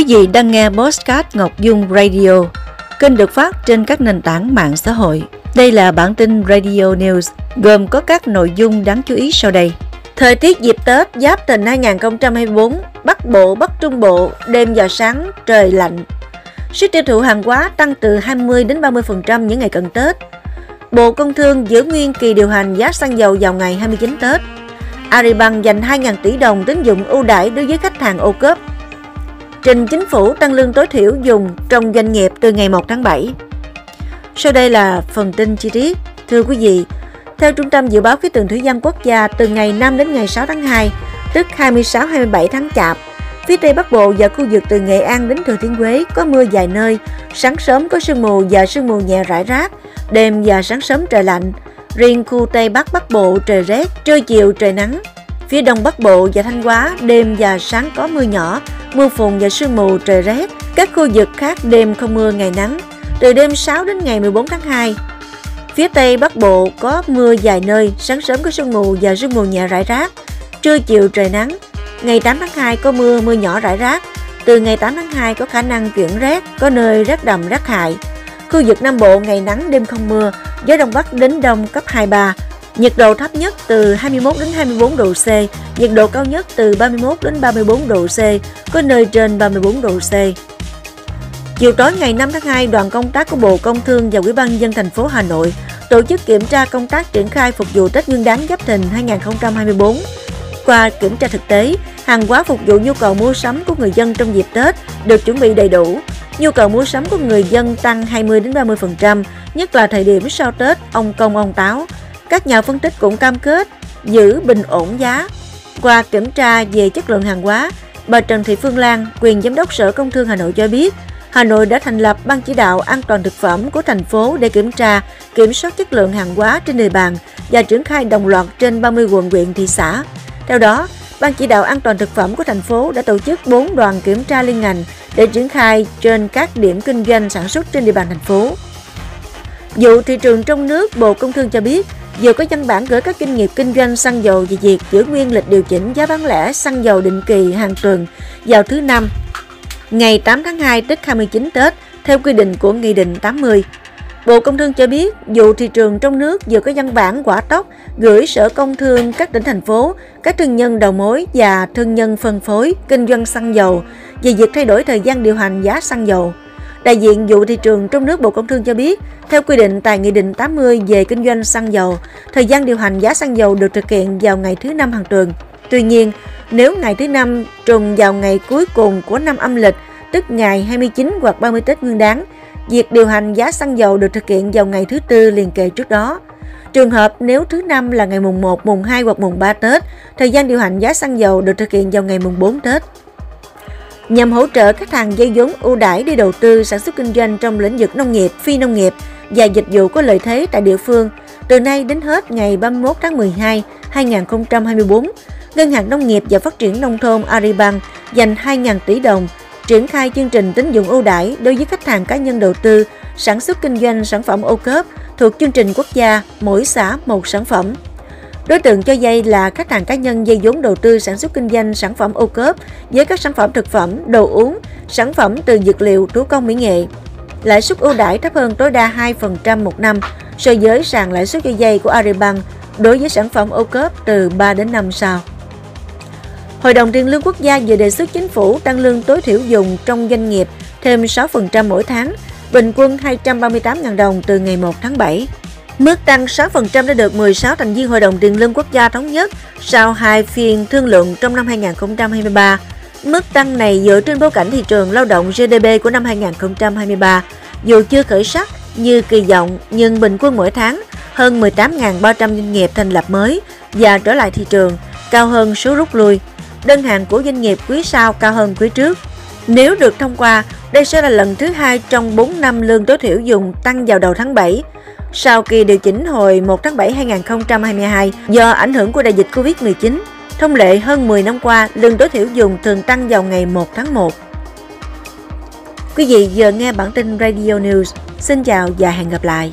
Quý vị đang nghe Postcard Ngọc Dung Radio, kênh được phát trên các nền tảng mạng xã hội. Đây là bản tin Radio News, gồm có các nội dung đáng chú ý sau đây. Thời tiết dịp Tết Giáp Thìn 2024, Bắc Bộ, Bắc Trung Bộ, đêm và sáng trời lạnh. Sức tiêu thụ hàng hóa tăng từ 20 đến 30% những ngày cận Tết. Bộ Công Thương giữ nguyên kỳ điều hành giá xăng dầu vào ngày 29 Tết. Aribank dành 2.000 tỷ đồng tín dụng ưu đãi đối với khách hàng ô cớp trình chính phủ tăng lương tối thiểu dùng trong doanh nghiệp từ ngày 1 tháng 7. Sau đây là phần tin chi tiết. Thưa quý vị, theo Trung tâm Dự báo Khí tượng Thủy văn Quốc gia, từ ngày 5 đến ngày 6 tháng 2, tức 26-27 tháng Chạp, phía Tây Bắc Bộ và khu vực từ Nghệ An đến Thừa Thiên Huế có mưa vài nơi, sáng sớm có sương mù và sương mù nhẹ rải rác, đêm và sáng sớm trời lạnh. Riêng khu Tây Bắc Bắc Bộ trời rét, trưa chiều trời nắng. Phía Đông Bắc Bộ và Thanh Hóa đêm và sáng có mưa nhỏ, mưa phùn và sương mù trời rét. Các khu vực khác đêm không mưa ngày nắng. Từ đêm 6 đến ngày 14 tháng 2, Phía Tây Bắc Bộ có mưa vài nơi, sáng sớm có sương mù và sương mù nhẹ rải rác. Trưa chiều trời nắng. Ngày 8 tháng 2 có mưa, mưa nhỏ rải rác. Từ ngày 8 tháng 2 có khả năng chuyển rét, có nơi rét đậm rét hại. Khu vực Nam Bộ ngày nắng đêm không mưa, gió Đông Bắc đến Đông cấp 23. Nhiệt độ thấp nhất từ 21 đến 24 độ C, nhiệt độ cao nhất từ 31 đến 34 độ C, có nơi trên 34 độ C. Chiều tối ngày 5 tháng 2, đoàn công tác của Bộ Công Thương và Ủy ban nhân dân thành phố Hà Nội tổ chức kiểm tra công tác triển khai phục vụ Tết Nguyên đán Giáp Thìn 2024. Qua kiểm tra thực tế, hàng hóa phục vụ nhu cầu mua sắm của người dân trong dịp Tết được chuẩn bị đầy đủ. Nhu cầu mua sắm của người dân tăng 20 đến 30%, nhất là thời điểm sau Tết, ông công ông táo. Các nhà phân tích cũng cam kết giữ bình ổn giá. Qua kiểm tra về chất lượng hàng hóa, bà Trần Thị Phương Lan, quyền giám đốc Sở Công Thương Hà Nội cho biết, Hà Nội đã thành lập Ban chỉ đạo an toàn thực phẩm của thành phố để kiểm tra, kiểm soát chất lượng hàng hóa trên địa bàn và triển khai đồng loạt trên 30 quận huyện thị xã. Theo đó, Ban chỉ đạo an toàn thực phẩm của thành phố đã tổ chức 4 đoàn kiểm tra liên ngành để triển khai trên các điểm kinh doanh sản xuất trên địa bàn thành phố. Vụ thị trường trong nước, Bộ Công Thương cho biết, vừa có văn bản gửi các doanh nghiệp kinh doanh xăng dầu về việc giữ nguyên lịch điều chỉnh giá bán lẻ xăng dầu định kỳ hàng tuần vào thứ năm ngày 8 tháng 2 tức 29 Tết theo quy định của Nghị định 80. Bộ Công Thương cho biết, dù thị trường trong nước vừa có văn bản quả tốc gửi Sở Công Thương các tỉnh thành phố, các thương nhân đầu mối và thương nhân phân phối kinh doanh xăng dầu về việc thay đổi thời gian điều hành giá xăng dầu. Đại diện vụ thị trường trong nước Bộ Công Thương cho biết, theo quy định tại Nghị định 80 về kinh doanh xăng dầu, thời gian điều hành giá xăng dầu được thực hiện vào ngày thứ năm hàng tuần. Tuy nhiên, nếu ngày thứ năm trùng vào ngày cuối cùng của năm âm lịch, tức ngày 29 hoặc 30 Tết Nguyên đán, việc điều hành giá xăng dầu được thực hiện vào ngày thứ tư liền kề trước đó. Trường hợp nếu thứ năm là ngày mùng 1, mùng 2 hoặc mùng 3 Tết, thời gian điều hành giá xăng dầu được thực hiện vào ngày mùng 4 Tết. Nhằm hỗ trợ khách hàng dây vốn ưu đãi đi đầu tư sản xuất kinh doanh trong lĩnh vực nông nghiệp, phi nông nghiệp và dịch vụ có lợi thế tại địa phương, từ nay đến hết ngày 31 tháng 12, 2024, Ngân hàng Nông nghiệp và Phát triển Nông thôn Aribank dành 2.000 tỷ đồng triển khai chương trình tín dụng ưu đãi đối với khách hàng cá nhân đầu tư sản xuất kinh doanh sản phẩm ô cớp thuộc chương trình quốc gia mỗi xã một sản phẩm. Đối tượng cho vay là khách hàng cá nhân dây vốn đầu tư sản xuất kinh doanh sản phẩm ô cớp với các sản phẩm thực phẩm, đồ uống, sản phẩm từ dược liệu, thủ công mỹ nghệ. Lãi suất ưu đãi thấp hơn tối đa 2% một năm so với sàn lãi suất cho vay của Aribank đối với sản phẩm ô cớp từ 3 đến 5 sao. Hội đồng Tiền lương Quốc gia vừa đề xuất chính phủ tăng lương tối thiểu dùng trong doanh nghiệp thêm 6% mỗi tháng, bình quân 238.000 đồng từ ngày 1 tháng 7. Mức tăng 6% đã được 16 thành viên Hội đồng Tiền lương Quốc gia thống nhất sau hai phiên thương lượng trong năm 2023. Mức tăng này dựa trên bối cảnh thị trường lao động GDP của năm 2023, dù chưa khởi sắc như kỳ vọng nhưng bình quân mỗi tháng hơn 18.300 doanh nghiệp thành lập mới và trở lại thị trường, cao hơn số rút lui đơn hàng của doanh nghiệp quý sau cao hơn quý trước. Nếu được thông qua, đây sẽ là lần thứ hai trong 4 năm lương tối thiểu dùng tăng vào đầu tháng 7. Sau kỳ điều chỉnh hồi 1 tháng 7 2022 do ảnh hưởng của đại dịch Covid-19, thông lệ hơn 10 năm qua, lương tối thiểu dùng thường tăng vào ngày 1 tháng 1. Quý vị vừa nghe bản tin Radio News. Xin chào và hẹn gặp lại.